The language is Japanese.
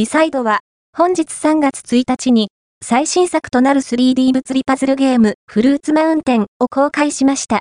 ビサイドは、本日3月1日に、最新作となる 3D 物理パズルゲーム、フルーツマウンテンを公開しました。